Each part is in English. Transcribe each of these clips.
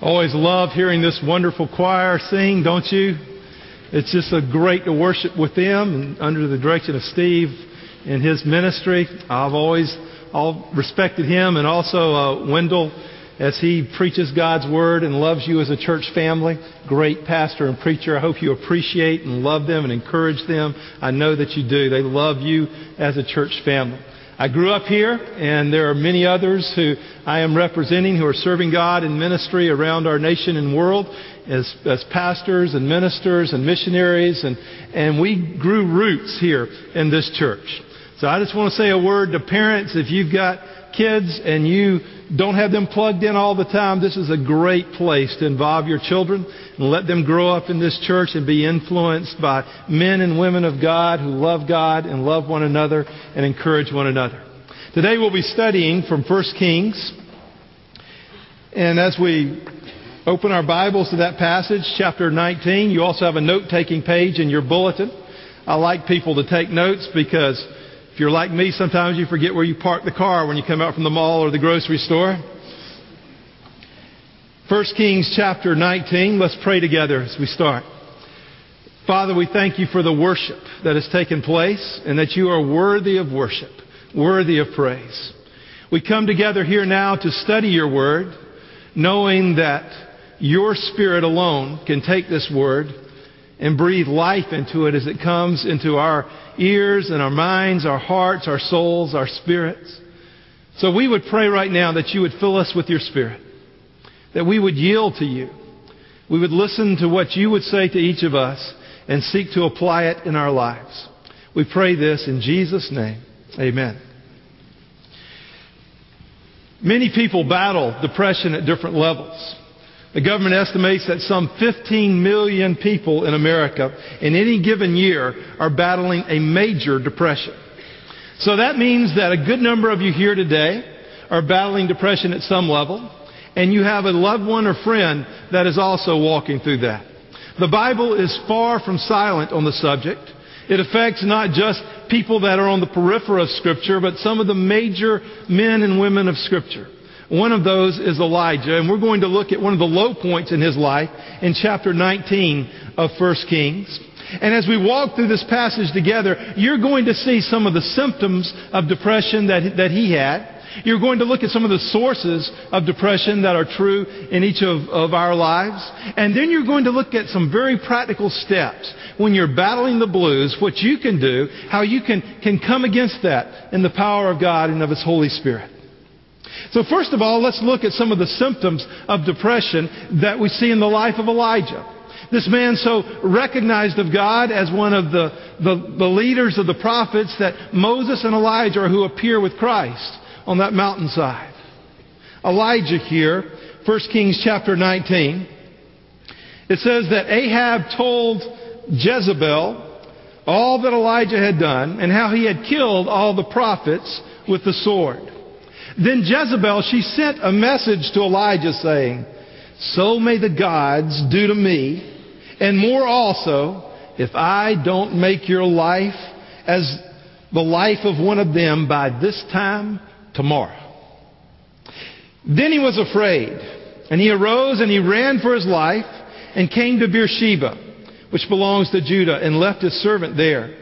Always love hearing this wonderful choir sing, don't you? It's just a great to worship with them and under the direction of Steve and his ministry. I've always all respected him and also uh, Wendell as he preaches God's word and loves you as a church family. Great pastor and preacher. I hope you appreciate and love them and encourage them. I know that you do. They love you as a church family. I grew up here, and there are many others who I am representing who are serving God in ministry around our nation and world as, as pastors and ministers and missionaries, and, and we grew roots here in this church. So I just want to say a word to parents. If you've got kids and you don't have them plugged in all the time, this is a great place to involve your children and let them grow up in this church and be influenced by men and women of God who love God and love one another and encourage one another. Today we'll be studying from 1 Kings. And as we open our Bibles to that passage, chapter 19, you also have a note taking page in your bulletin. I like people to take notes because if you're like me, sometimes you forget where you park the car when you come out from the mall or the grocery store. 1 Kings chapter 19. Let's pray together as we start. Father, we thank you for the worship that has taken place and that you are worthy of worship, worthy of praise. We come together here now to study your word, knowing that your spirit alone can take this word and breathe life into it as it comes into our ears and our minds, our hearts, our souls, our spirits. So we would pray right now that you would fill us with your spirit that we would yield to you. We would listen to what you would say to each of us and seek to apply it in our lives. We pray this in Jesus' name. Amen. Many people battle depression at different levels. The government estimates that some 15 million people in America in any given year are battling a major depression. So that means that a good number of you here today are battling depression at some level and you have a loved one or friend that is also walking through that. The Bible is far from silent on the subject. It affects not just people that are on the periphery of Scripture, but some of the major men and women of Scripture. One of those is Elijah, and we're going to look at one of the low points in his life in chapter 19 of 1 Kings. And as we walk through this passage together, you're going to see some of the symptoms of depression that, that he had. You're going to look at some of the sources of depression that are true in each of, of our lives. And then you're going to look at some very practical steps when you're battling the blues, what you can do, how you can, can come against that in the power of God and of His Holy Spirit. So first of all, let's look at some of the symptoms of depression that we see in the life of Elijah. This man so recognized of God as one of the, the, the leaders of the prophets that Moses and Elijah are who appear with Christ on that mountainside. Elijah here, 1 Kings chapter 19, it says that Ahab told Jezebel all that Elijah had done and how he had killed all the prophets with the sword. Then Jezebel, she sent a message to Elijah saying, So may the gods do to me, and more also, if I don't make your life as the life of one of them by this time tomorrow. Then he was afraid, and he arose and he ran for his life and came to Beersheba, which belongs to Judah, and left his servant there.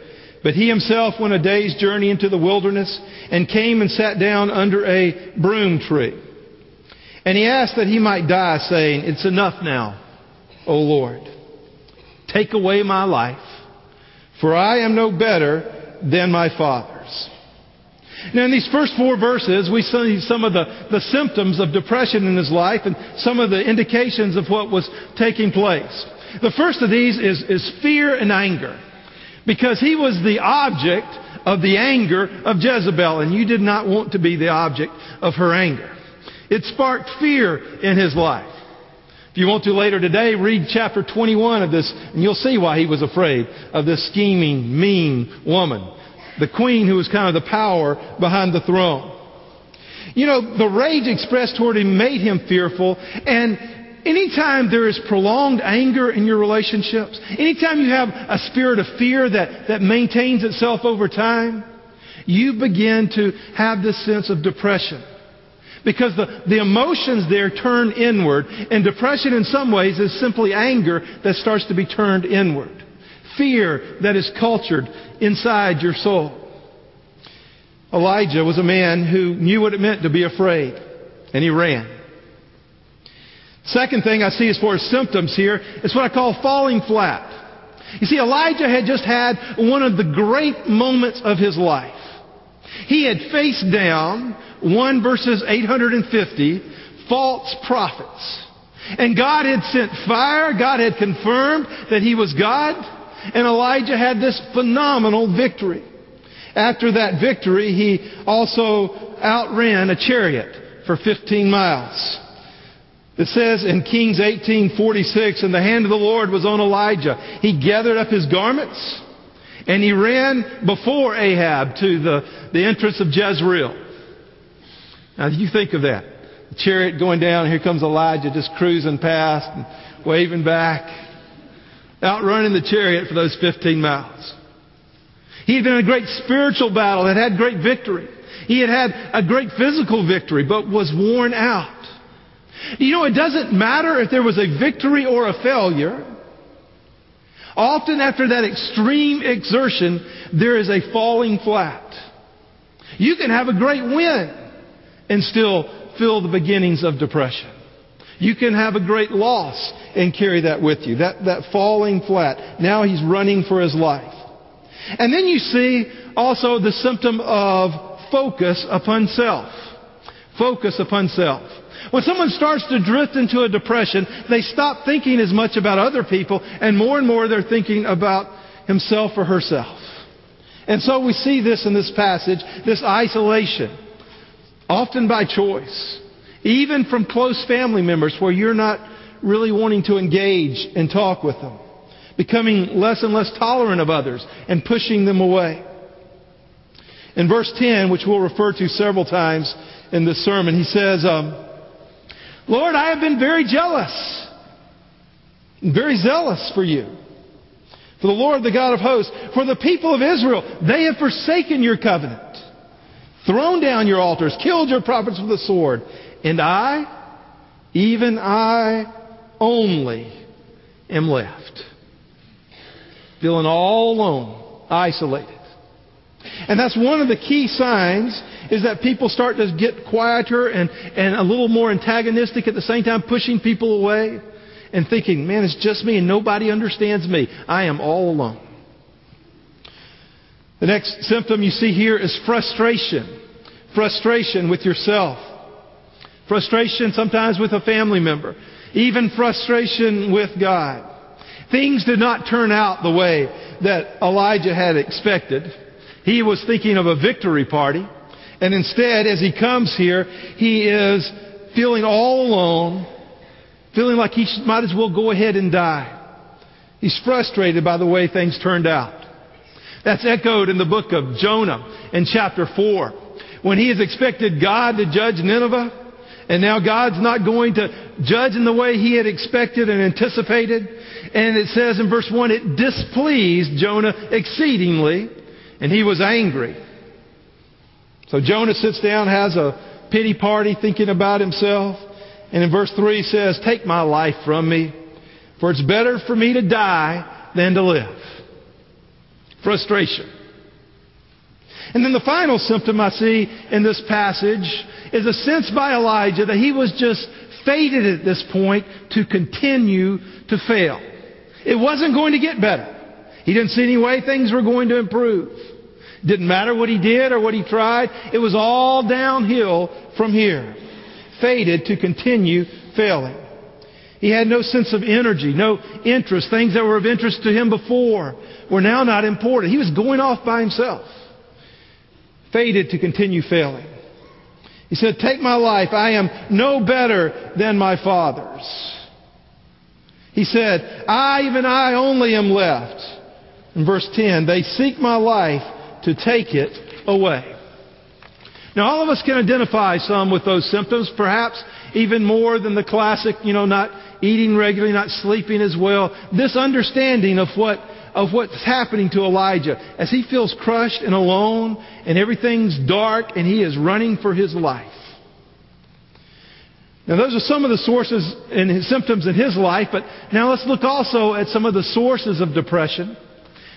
But he himself went a day's journey into the wilderness and came and sat down under a broom tree. And he asked that he might die, saying, It's enough now, O Lord. Take away my life, for I am no better than my fathers. Now, in these first four verses, we see some of the, the symptoms of depression in his life and some of the indications of what was taking place. The first of these is, is fear and anger. Because he was the object of the anger of Jezebel, and you did not want to be the object of her anger. It sparked fear in his life. If you want to later today, read chapter 21 of this, and you'll see why he was afraid of this scheming, mean woman the queen who was kind of the power behind the throne. You know, the rage expressed toward him made him fearful, and anytime there is prolonged anger in your relationships, anytime you have a spirit of fear that, that maintains itself over time, you begin to have this sense of depression. Because the, the emotions there turn inward, and depression in some ways is simply anger that starts to be turned inward. Fear that is cultured inside your soul. Elijah was a man who knew what it meant to be afraid, and he ran. Second thing I see as far as symptoms here is what I call falling flat. You see, Elijah had just had one of the great moments of his life. He had faced down 1 verses 850 false prophets. And God had sent fire. God had confirmed that he was God. And Elijah had this phenomenal victory. After that victory, he also outran a chariot for 15 miles. It says in Kings 18:46, and the hand of the Lord was on Elijah. He gathered up his garments and he ran before Ahab to the, the entrance of Jezreel. Now you think of that. The chariot going down, here comes Elijah just cruising past and waving back, outrunning the chariot for those 15 miles. He had been in a great spiritual battle, had had great victory. He had had a great physical victory, but was worn out. You know, it doesn't matter if there was a victory or a failure. Often after that extreme exertion, there is a falling flat. You can have a great win and still feel the beginnings of depression. You can have a great loss and carry that with you. That, that falling flat. Now he's running for his life. And then you see also the symptom of focus upon self. Focus upon self. When someone starts to drift into a depression, they stop thinking as much about other people, and more and more they're thinking about himself or herself. And so we see this in this passage, this isolation, often by choice, even from close family members where you're not really wanting to engage and talk with them, becoming less and less tolerant of others and pushing them away. In verse 10, which we'll refer to several times in this sermon, he says, um, Lord, I have been very jealous, very zealous for you. For the Lord, the God of hosts, for the people of Israel, they have forsaken your covenant, thrown down your altars, killed your prophets with the sword. And I, even I only, am left. Feeling all alone, isolated. And that's one of the key signs is that people start to get quieter and, and a little more antagonistic at the same time, pushing people away and thinking, man, it's just me and nobody understands me. I am all alone. The next symptom you see here is frustration. Frustration with yourself. Frustration sometimes with a family member. Even frustration with God. Things did not turn out the way that Elijah had expected. He was thinking of a victory party. And instead, as he comes here, he is feeling all alone, feeling like he might as well go ahead and die. He's frustrated by the way things turned out. That's echoed in the book of Jonah in chapter 4. When he has expected God to judge Nineveh, and now God's not going to judge in the way he had expected and anticipated. And it says in verse 1, it displeased Jonah exceedingly, and he was angry. So Jonah sits down, has a pity party, thinking about himself. And in verse 3 says, Take my life from me, for it's better for me to die than to live. Frustration. And then the final symptom I see in this passage is a sense by Elijah that he was just fated at this point to continue to fail. It wasn't going to get better. He didn't see any way things were going to improve. Didn't matter what he did or what he tried. It was all downhill from here. Fated to continue failing. He had no sense of energy, no interest. Things that were of interest to him before were now not important. He was going off by himself. Fated to continue failing. He said, Take my life. I am no better than my father's. He said, I, even I only am left. In verse 10, they seek my life to take it away. Now, all of us can identify some with those symptoms, perhaps even more than the classic, you know, not eating regularly, not sleeping as well. This understanding of what of what's happening to Elijah as he feels crushed and alone and everything's dark and he is running for his life. Now, those are some of the sources and symptoms in his life, but now let's look also at some of the sources of depression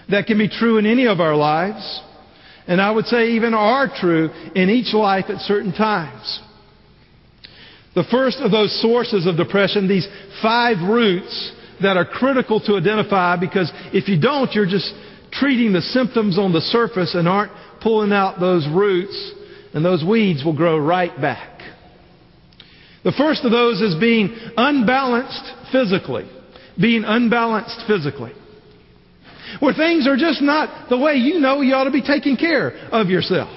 that can be true in any of our lives, and I would say even are true in each life at certain times. The first of those sources of depression, these five roots that are critical to identify because if you don't, you're just treating the symptoms on the surface and aren't pulling out those roots, and those weeds will grow right back. The first of those is being unbalanced physically. Being unbalanced physically. Where things are just not the way you know you ought to be taking care of yourself.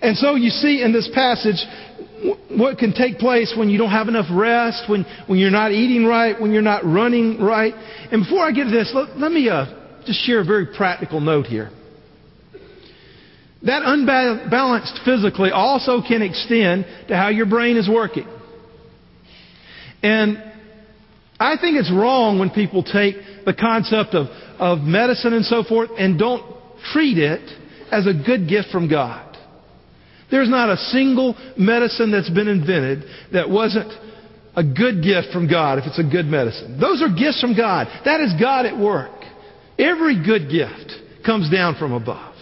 And so you see in this passage what can take place when you don't have enough rest, when, when you're not eating right, when you're not running right. And before I get to this, let, let me uh, just share a very practical note here. That unbalanced physically also can extend to how your brain is working. And I think it's wrong when people take the concept of, of medicine and so forth and don't treat it as a good gift from God. There's not a single medicine that's been invented that wasn't a good gift from God if it's a good medicine. Those are gifts from God. That is God at work. Every good gift comes down from above.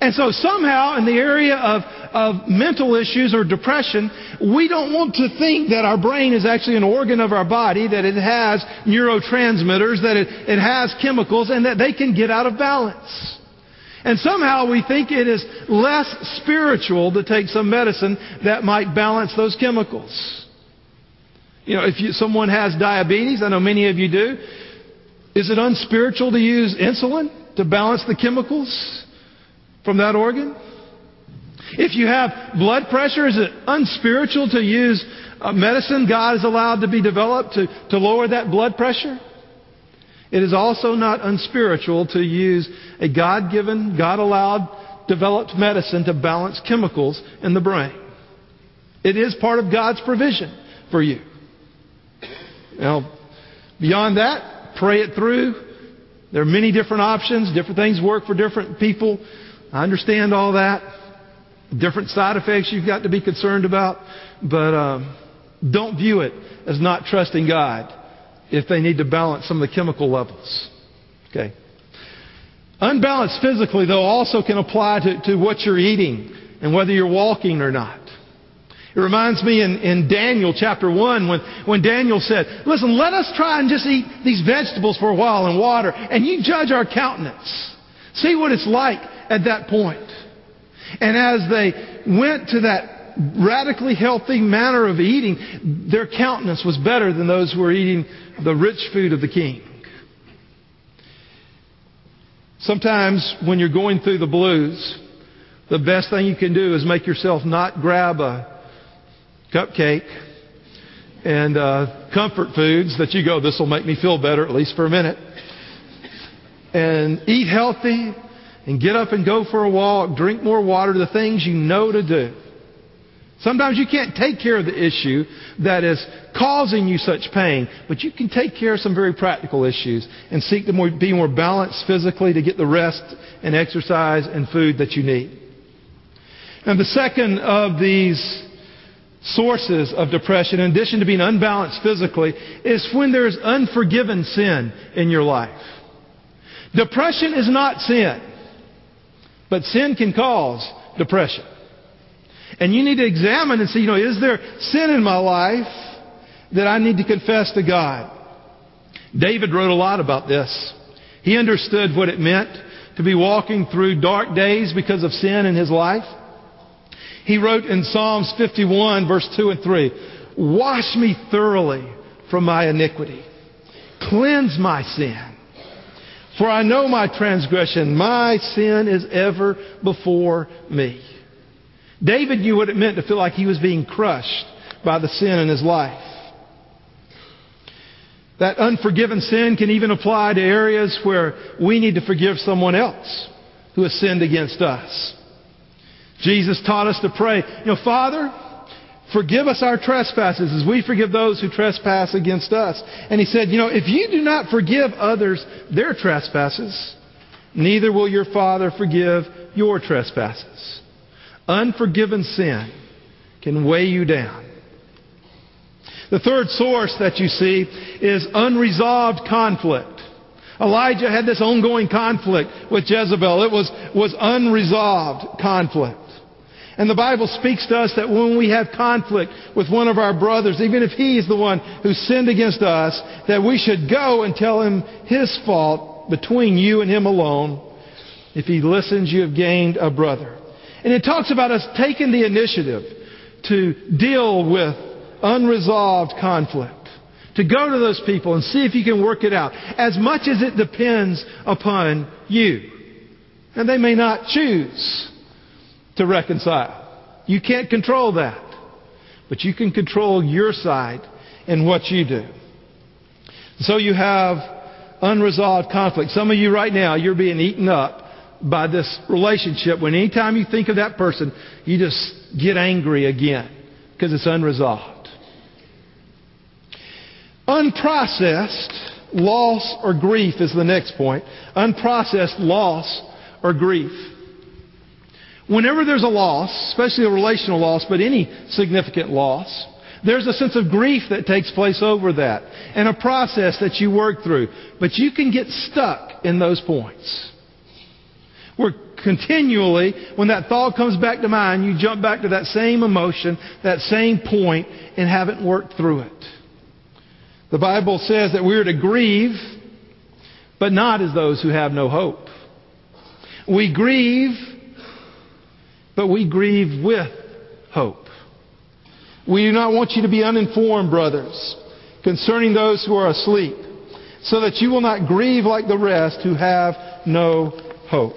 And so somehow in the area of, of mental issues or depression, we don't want to think that our brain is actually an organ of our body, that it has neurotransmitters, that it, it has chemicals, and that they can get out of balance. And somehow we think it is less spiritual to take some medicine that might balance those chemicals. You know, if you, someone has diabetes, I know many of you do, is it unspiritual to use insulin to balance the chemicals? From that organ? If you have blood pressure, is it unspiritual to use a medicine God has allowed to be developed to, to lower that blood pressure? It is also not unspiritual to use a God given, God allowed, developed medicine to balance chemicals in the brain. It is part of God's provision for you. Now, beyond that, pray it through. There are many different options. Different things work for different people. I understand all that. Different side effects you've got to be concerned about, but um, don't view it as not trusting God if they need to balance some of the chemical levels. Okay. Unbalanced physically, though, also can apply to, to what you're eating and whether you're walking or not. It reminds me in, in Daniel chapter 1 when, when Daniel said, Listen, let us try and just eat these vegetables for a while and water, and you judge our countenance. See what it's like at that point. And as they went to that radically healthy manner of eating, their countenance was better than those who were eating the rich food of the king. Sometimes when you're going through the blues, the best thing you can do is make yourself not grab a cupcake and uh, comfort foods that you go, this will make me feel better, at least for a minute. And eat healthy, and get up and go for a walk, drink more water, the things you know to do. Sometimes you can't take care of the issue that is causing you such pain, but you can take care of some very practical issues and seek to more, be more balanced physically to get the rest and exercise and food that you need. And the second of these sources of depression, in addition to being unbalanced physically, is when there is unforgiven sin in your life. Depression is not sin. But sin can cause depression. And you need to examine and see, you know, is there sin in my life that I need to confess to God? David wrote a lot about this. He understood what it meant to be walking through dark days because of sin in his life. He wrote in Psalms 51 verse 2 and 3, Wash me thoroughly from my iniquity. Cleanse my sin. For I know my transgression, my sin is ever before me. David knew what it meant to feel like he was being crushed by the sin in his life. That unforgiven sin can even apply to areas where we need to forgive someone else who has sinned against us. Jesus taught us to pray, you know, Father, Forgive us our trespasses as we forgive those who trespass against us. And he said, You know, if you do not forgive others their trespasses, neither will your Father forgive your trespasses. Unforgiven sin can weigh you down. The third source that you see is unresolved conflict. Elijah had this ongoing conflict with Jezebel. It was, was unresolved conflict. And the Bible speaks to us that when we have conflict with one of our brothers, even if he is the one who sinned against us, that we should go and tell him his fault between you and him alone. If he listens, you have gained a brother. And it talks about us taking the initiative to deal with unresolved conflict. To go to those people and see if you can work it out. As much as it depends upon you. And they may not choose to reconcile. You can't control that. But you can control your side and what you do. So you have unresolved conflict. Some of you right now, you're being eaten up by this relationship when anytime you think of that person, you just get angry again because it's unresolved. Unprocessed loss or grief is the next point. Unprocessed loss or grief. Whenever there's a loss, especially a relational loss, but any significant loss, there's a sense of grief that takes place over that and a process that you work through. But you can get stuck in those points. Where continually, when that thought comes back to mind, you jump back to that same emotion, that same point, and haven't worked through it. The Bible says that we're to grieve, but not as those who have no hope. We grieve, but we grieve with hope. We do not want you to be uninformed, brothers, concerning those who are asleep, so that you will not grieve like the rest who have no hope.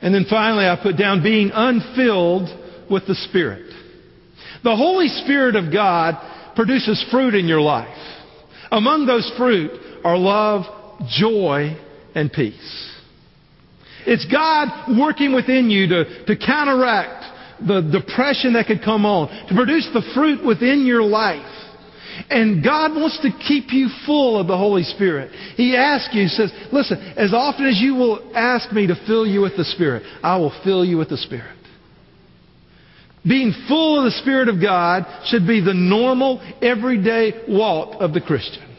And then finally, I put down being unfilled with the Spirit. The Holy Spirit of God produces fruit in your life. Among those fruit are love, joy, and peace. It's God working within you to, to counteract the depression that could come on, to produce the fruit within your life. And God wants to keep you full of the Holy Spirit. He asks you, He says, listen, as often as you will ask me to fill you with the Spirit, I will fill you with the Spirit. Being full of the Spirit of God should be the normal, everyday walk of the Christian.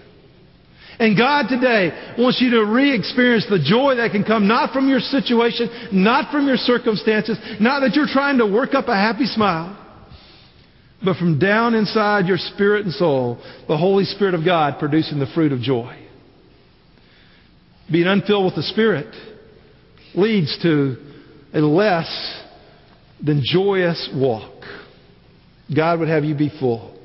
And God today wants you to re-experience the joy that can come not from your situation, not from your circumstances, not that you're trying to work up a happy smile, but from down inside your spirit and soul, the Holy Spirit of God producing the fruit of joy. Being unfilled with the Spirit leads to a less than joyous walk. God would have you be full.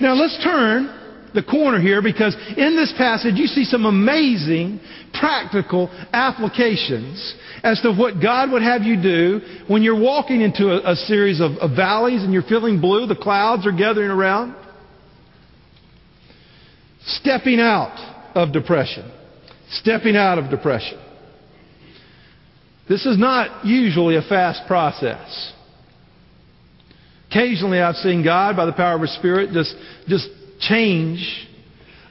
Now let's turn the corner here because in this passage you see some amazing practical applications as to what God would have you do when you're walking into a, a series of, of valleys and you're feeling blue, the clouds are gathering around. Stepping out of depression. Stepping out of depression. This is not usually a fast process. Occasionally I've seen God, by the power of His Spirit, just, just change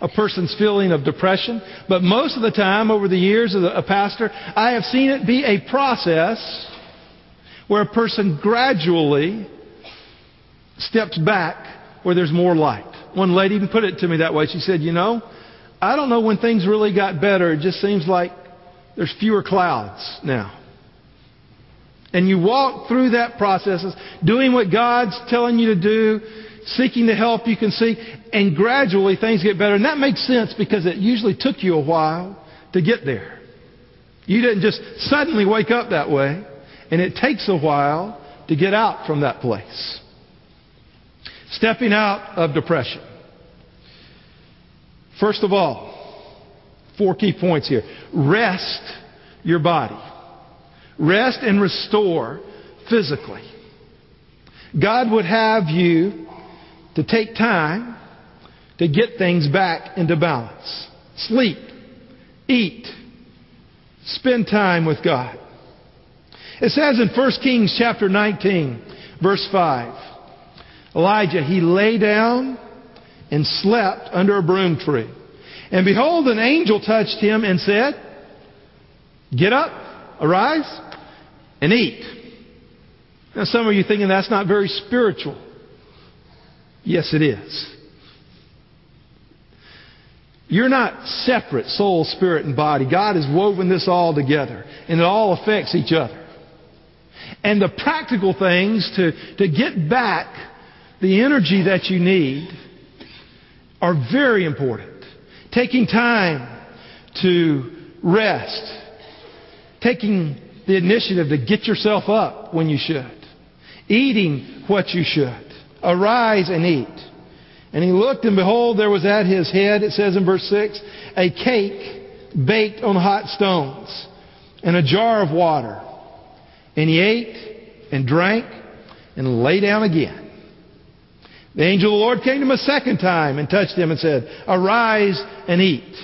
a person's feeling of depression. But most of the time, over the years as a pastor, I have seen it be a process where a person gradually steps back where there's more light. One lady even put it to me that way. She said, You know, I don't know when things really got better. It just seems like there's fewer clouds now. And you walk through that process, doing what God's telling you to do, seeking the help you can seek, and gradually things get better. And that makes sense because it usually took you a while to get there. You didn't just suddenly wake up that way, and it takes a while to get out from that place. Stepping out of depression. First of all, four key points here. Rest your body. Rest and restore physically. God would have you to take time to get things back into balance. Sleep, eat, spend time with God. It says in 1 Kings chapter 19, verse 5, Elijah, he lay down and slept under a broom tree. And behold, an angel touched him and said, Get up, arise, and eat. Now, some of you thinking that's not very spiritual. Yes, it is. You're not separate, soul, spirit, and body. God has woven this all together, and it all affects each other. And the practical things to, to get back the energy that you need are very important. Taking time to rest. Taking the initiative to get yourself up when you should. Eating what you should. Arise and eat. And he looked, and behold, there was at his head, it says in verse 6, a cake baked on hot stones, and a jar of water. And he ate and drank and lay down again. The angel of the Lord came to him a second time and touched him and said, Arise and eat,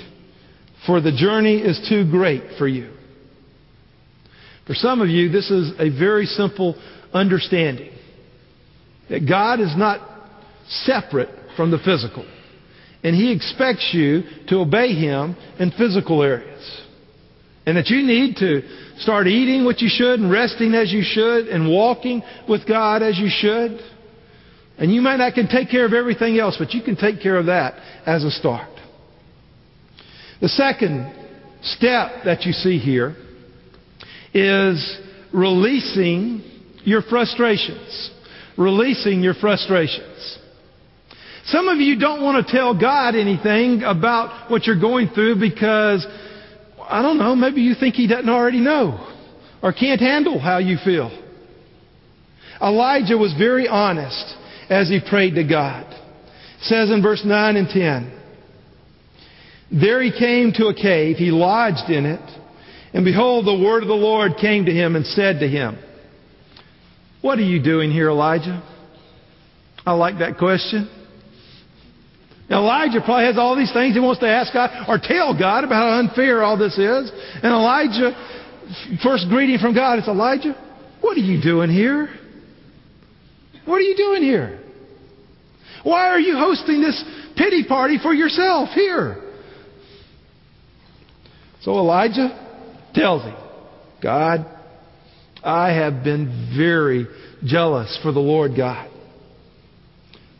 for the journey is too great for you. For some of you, this is a very simple understanding that God is not separate from the physical. And He expects you to obey Him in physical areas. And that you need to start eating what you should and resting as you should and walking with God as you should. And you might not can take care of everything else, but you can take care of that as a start. The second step that you see here is releasing your frustrations. Releasing your frustrations. Some of you don't want to tell God anything about what you're going through because, I don't know, maybe you think He doesn't already know or can't handle how you feel. Elijah was very honest as he prayed to God. It says in verse 9 and 10, There he came to a cave, he lodged in it, and behold, the word of the Lord came to him and said to him, What are you doing here, Elijah? I like that question. Now, Elijah probably has all these things he wants to ask God or tell God about how unfair all this is. And Elijah, first greeting from God is Elijah, what are you doing here? What are you doing here? Why are you hosting this pity party for yourself here? So Elijah tells him, God, I have been very jealous for the Lord God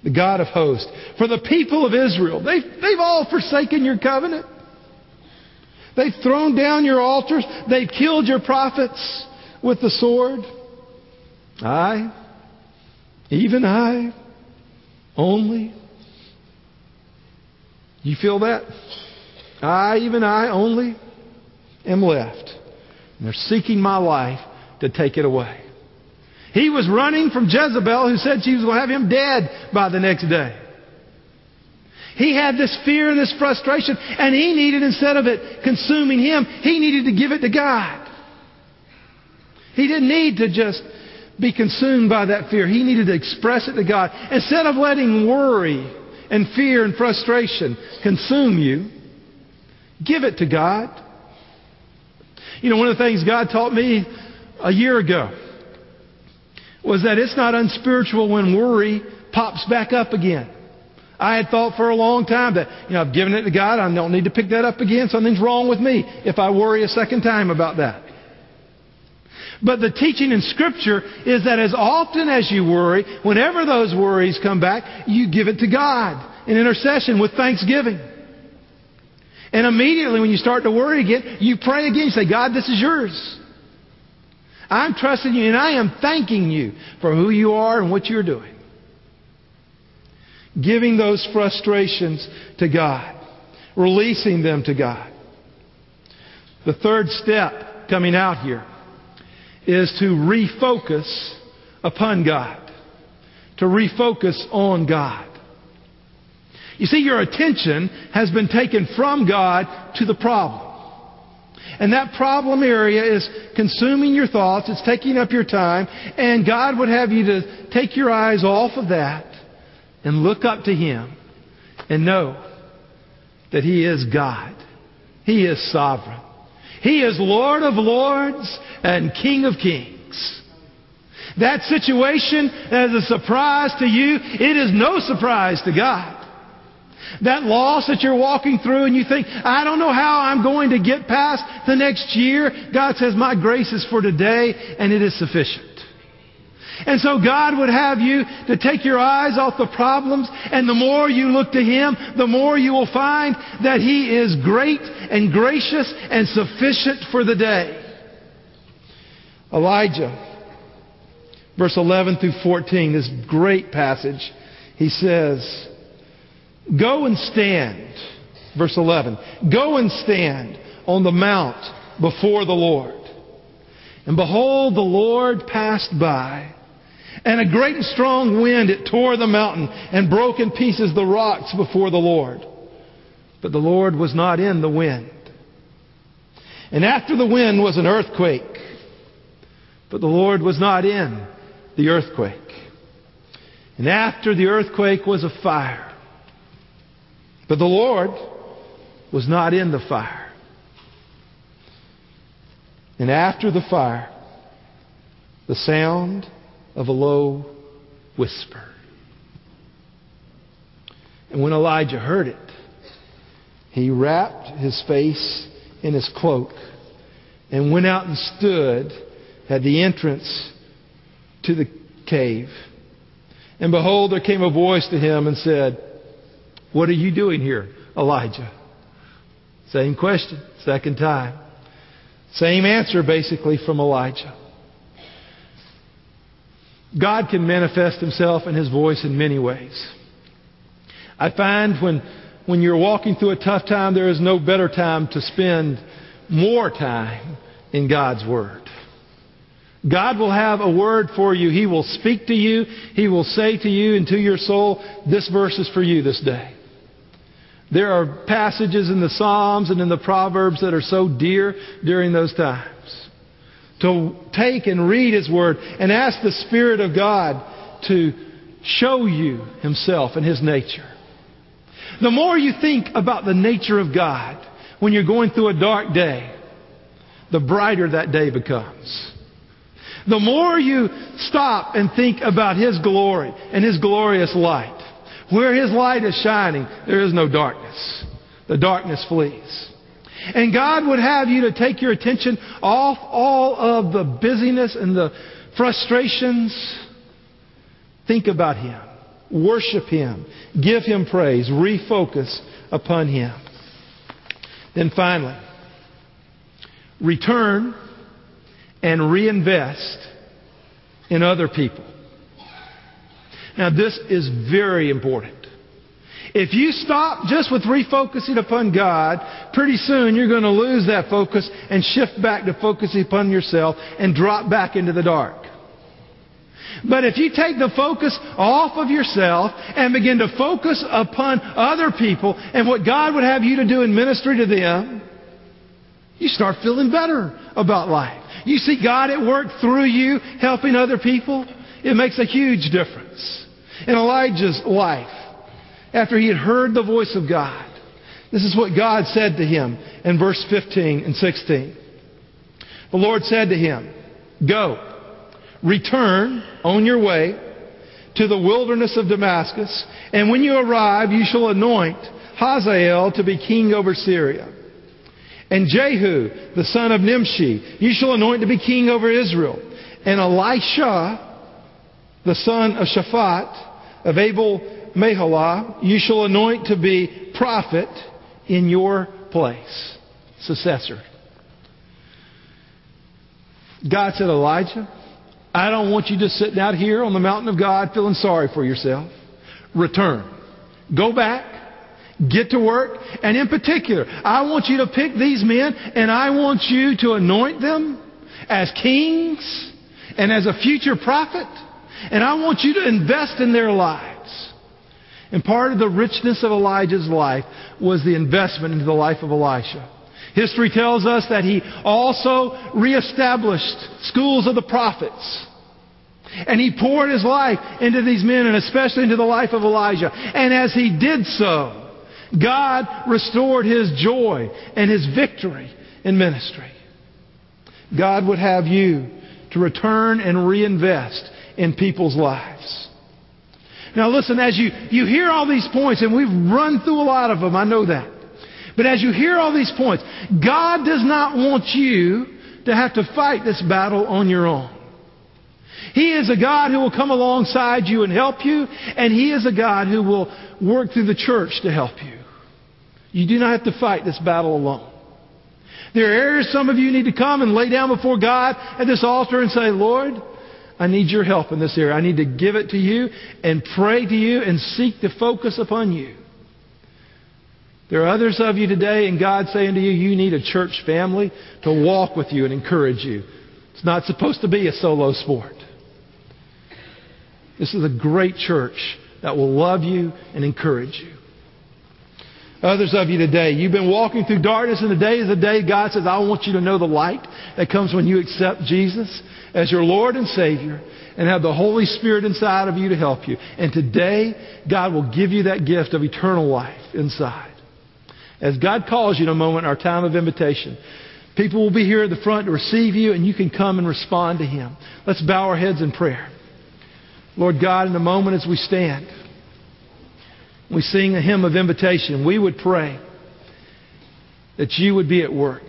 the God of hosts. For the people of Israel, they've, they've all forsaken your covenant. They've thrown down your altars. They've killed your prophets with the sword. I, even I, only. You feel that? I, even I, only am left. And they're seeking my life to take it away. He was running from Jezebel who said she was going to have him dead by the next day. He had this fear and this frustration, and he needed, instead of it consuming him, he needed to give it to God. He didn't need to just be consumed by that fear. He needed to express it to God. Instead of letting worry and fear and frustration consume you, give it to God. You know, one of the things God taught me a year ago was that it's not unspiritual when worry pops back up again. I had thought for a long time that, you know, I've given it to God. I don't need to pick that up again. Something's wrong with me if I worry a second time about that. But the teaching in Scripture is that as often as you worry, whenever those worries come back, you give it to God in intercession with thanksgiving. And immediately when you start to worry again, you pray again. You say, God, this is yours. I'm trusting you and I am thanking you for who you are and what you're doing. Giving those frustrations to God, releasing them to God. The third step coming out here is to refocus upon God, to refocus on God. You see, your attention has been taken from God to the problem. And that problem area is consuming your thoughts, it's taking up your time, and God would have you to take your eyes off of that and look up to Him and know that He is God. He is sovereign. He is Lord of lords and King of kings. That situation as a surprise to you, it is no surprise to God. That loss that you're walking through and you think, I don't know how I'm going to get past the next year. God says, my grace is for today and it is sufficient. And so God would have you to take your eyes off the problems, and the more you look to Him, the more you will find that He is great and gracious and sufficient for the day. Elijah, verse 11 through 14, this great passage, he says, Go and stand, verse 11, go and stand on the mount before the Lord. And behold, the Lord passed by and a great and strong wind, it tore the mountain and broke in pieces the rocks before the Lord. But the Lord was not in the wind. And after the wind was an earthquake. But the Lord was not in the earthquake. And after the earthquake was a fire. But the Lord was not in the fire. And after the fire, the sound of a low whisper. And when Elijah heard it, he wrapped his face in his cloak and went out and stood at the entrance to the cave. And behold, there came a voice to him and said, What are you doing here, Elijah? Same question, second time. Same answer, basically, from Elijah. God can manifest himself and his voice in many ways. I find when, when you're walking through a tough time, there is no better time to spend more time in God's Word. God will have a word for you. He will speak to you. He will say to you and to your soul, this verse is for you this day. There are passages in the Psalms and in the Proverbs that are so dear during those times to take and read His Word and ask the Spirit of God to show you Himself and His nature. The more you think about the nature of God when you're going through a dark day, the brighter that day becomes. The more you stop and think about His glory and His glorious light, where His light is shining, there is no darkness. The darkness flees. And God would have you to take your attention off all of the busyness and the frustrations. Think about Him. Worship Him. Give Him praise. Refocus upon Him. Then finally, return and reinvest in other people. Now, this is very important. If you stop just with refocusing upon God, pretty soon you're going to lose that focus and shift back to focusing upon yourself and drop back into the dark. But if you take the focus off of yourself and begin to focus upon other people and what God would have you to do in ministry to them, you start feeling better about life. You see God at work through you helping other people. It makes a huge difference. In Elijah's life, after he had heard the voice of God. This is what God said to him in verse 15 and 16. The Lord said to him, Go, return on your way to the wilderness of Damascus, and when you arrive, you shall anoint Hazael to be king over Syria. And Jehu, the son of Nimshi, you shall anoint to be king over Israel. And Elisha, the son of Shaphat, of Abel Meholah, you shall anoint to be prophet in your place. Successor. God said, Elijah, I don't want you just sitting out here on the mountain of God feeling sorry for yourself. Return. Go back. Get to work. And in particular, I want you to pick these men and I want you to anoint them as kings and as a future prophet. And I want you to invest in their lives. And part of the richness of Elijah's life was the investment into the life of Elisha. History tells us that he also reestablished schools of the prophets. And he poured his life into these men and especially into the life of Elijah. And as he did so, God restored his joy and his victory in ministry. God would have you to return and reinvest in people's lives. Now listen, as you, you hear all these points, and we've run through a lot of them, I know that. But as you hear all these points, God does not want you to have to fight this battle on your own. He is a God who will come alongside you and help you, and He is a God who will work through the church to help you. You do not have to fight this battle alone. There are areas some of you need to come and lay down before God at this altar and say, Lord, I need your help in this area. I need to give it to you and pray to you and seek to focus upon you. There are others of you today, and God saying to you, you need a church family to walk with you and encourage you. It's not supposed to be a solo sport. This is a great church that will love you and encourage you. Others of you today, you've been walking through darkness, and today is the day God says, I want you to know the light that comes when you accept Jesus as your Lord and Savior and have the Holy Spirit inside of you to help you. And today, God will give you that gift of eternal life inside. As God calls you in a moment, our time of invitation, people will be here at the front to receive you, and you can come and respond to Him. Let's bow our heads in prayer. Lord God, in a moment as we stand, we sing a hymn of invitation, we would pray that you would be at work,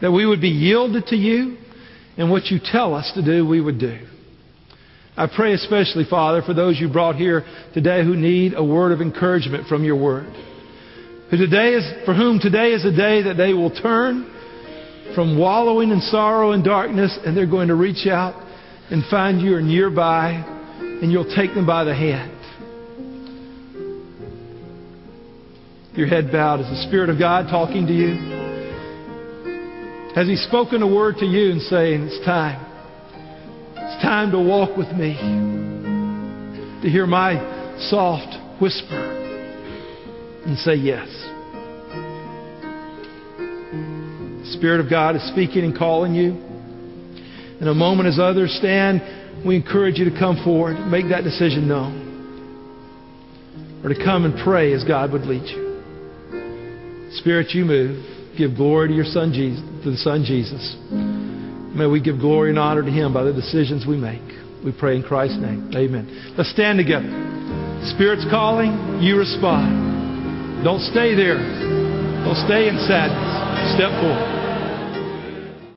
that we would be yielded to you, and what you tell us to do, we would do. I pray especially, Father, for those you brought here today who need a word of encouragement from your word. Who today is, for whom today is a day that they will turn from wallowing in sorrow and darkness and they're going to reach out and find you are nearby and you'll take them by the hand. Your head bowed. Is the Spirit of God talking to you? Has He spoken a word to you and saying, It's time. It's time to walk with me. To hear my soft whisper and say yes. The Spirit of God is speaking and calling you. In a moment as others stand, we encourage you to come forward, make that decision known, or to come and pray as God would lead you. Spirit, you move. Give glory to your Son Jesus, to the Son Jesus. May we give glory and honor to Him by the decisions we make. We pray in Christ's name. Amen. Let's stand together. Spirit's calling, you respond. Don't stay there. Don't stay in sadness. Step forward.